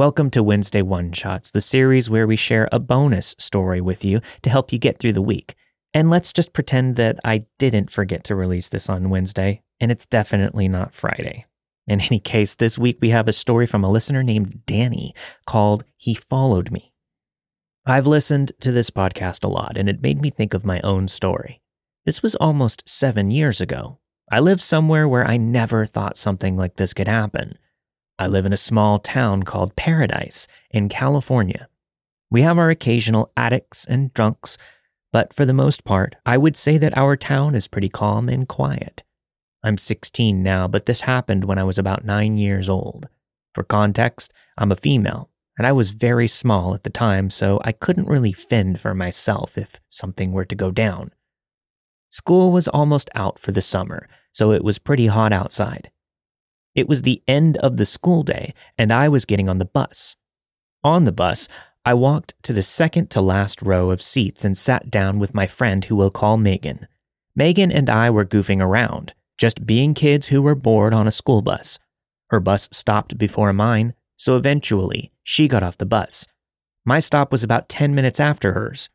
Welcome to Wednesday One Shots, the series where we share a bonus story with you to help you get through the week. And let's just pretend that I didn't forget to release this on Wednesday, and it's definitely not Friday. In any case, this week we have a story from a listener named Dani called He Followed Me. I've listened to this podcast a lot, and it made me think of my own story. This was almost seven years ago. I live somewhere where I never thought something like this could happen. I live in a small town called Paradise in California. We have our occasional addicts and drunks, but for the most part, I would say that our town is pretty calm and quiet. I'm 16 now, but this happened when I was about nine years old. For context, I'm a female, and I was very small at the time, so I couldn't really fend for myself if something were to go down. School was almost out for the summer, so it was pretty hot outside. It was the end of the school day, and I was getting on the bus. On the bus, I walked to the second to last row of seats and sat down with my friend who we'll call Megan. Megan and I were goofing around, just being kids who were bored on a school bus. Her bus stopped before mine, so eventually she got off the bus. My stop was about 10 minutes after hers.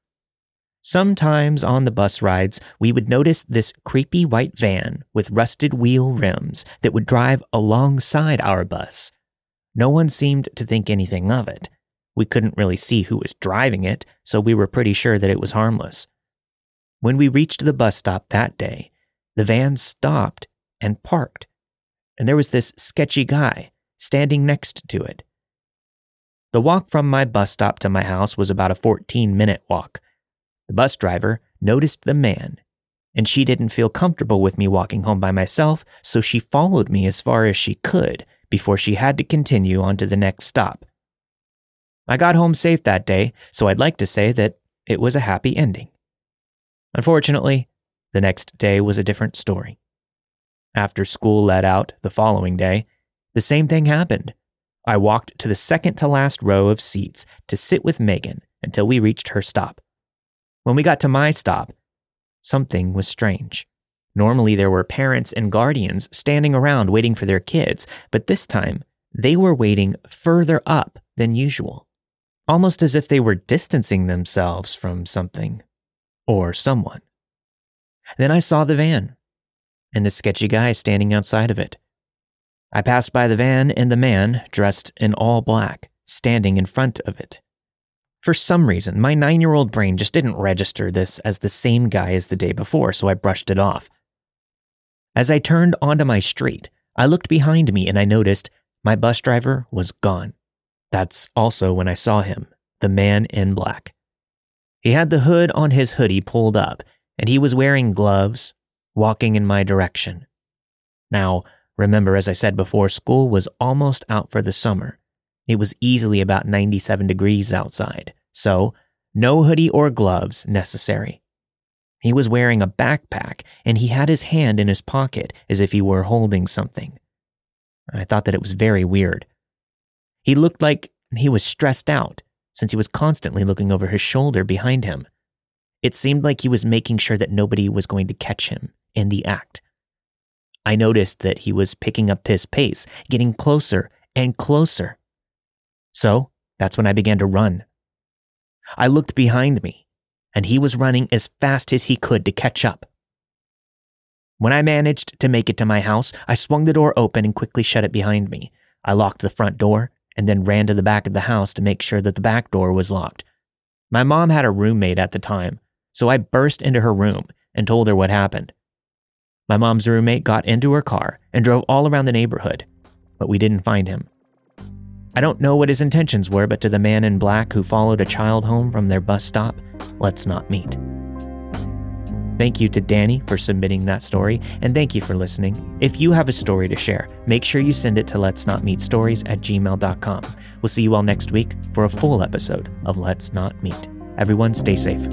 Sometimes on the bus rides, we would notice this creepy white van with rusted wheel rims that would drive alongside our bus. No one seemed to think anything of it. We couldn't really see who was driving it, so we were pretty sure that it was harmless. When we reached the bus stop that day, the van stopped and parked, and there was this sketchy guy standing next to it. The walk from my bus stop to my house was about a 14 minute walk. The bus driver noticed the man, and she didn't feel comfortable with me walking home by myself, so she followed me as far as she could before she had to continue on to the next stop. I got home safe that day, so I'd like to say that it was a happy ending. Unfortunately, the next day was a different story. After school let out the following day, the same thing happened. I walked to the second to last row of seats to sit with Megan until we reached her stop. When we got to my stop, something was strange. Normally, there were parents and guardians standing around waiting for their kids, but this time, they were waiting further up than usual, almost as if they were distancing themselves from something or someone. Then I saw the van and the sketchy guy standing outside of it. I passed by the van and the man, dressed in all black, standing in front of it. For some reason, my nine year old brain just didn't register this as the same guy as the day before, so I brushed it off. As I turned onto my street, I looked behind me and I noticed my bus driver was gone. That's also when I saw him, the man in black. He had the hood on his hoodie pulled up, and he was wearing gloves, walking in my direction. Now, remember, as I said before, school was almost out for the summer, it was easily about 97 degrees outside, so no hoodie or gloves necessary. He was wearing a backpack and he had his hand in his pocket as if he were holding something. I thought that it was very weird. He looked like he was stressed out since he was constantly looking over his shoulder behind him. It seemed like he was making sure that nobody was going to catch him in the act. I noticed that he was picking up his pace, getting closer and closer. So that's when I began to run. I looked behind me, and he was running as fast as he could to catch up. When I managed to make it to my house, I swung the door open and quickly shut it behind me. I locked the front door and then ran to the back of the house to make sure that the back door was locked. My mom had a roommate at the time, so I burst into her room and told her what happened. My mom's roommate got into her car and drove all around the neighborhood, but we didn't find him. I don't know what his intentions were, but to the man in black who followed a child home from their bus stop, let's not meet. Thank you to Dani for submitting that story, and thank you for listening. If you have a story to share, make sure you send it to let's not meet stories at gmail.com. We'll see you all next week for a full episode of Let's Not Meet. Everyone, stay safe.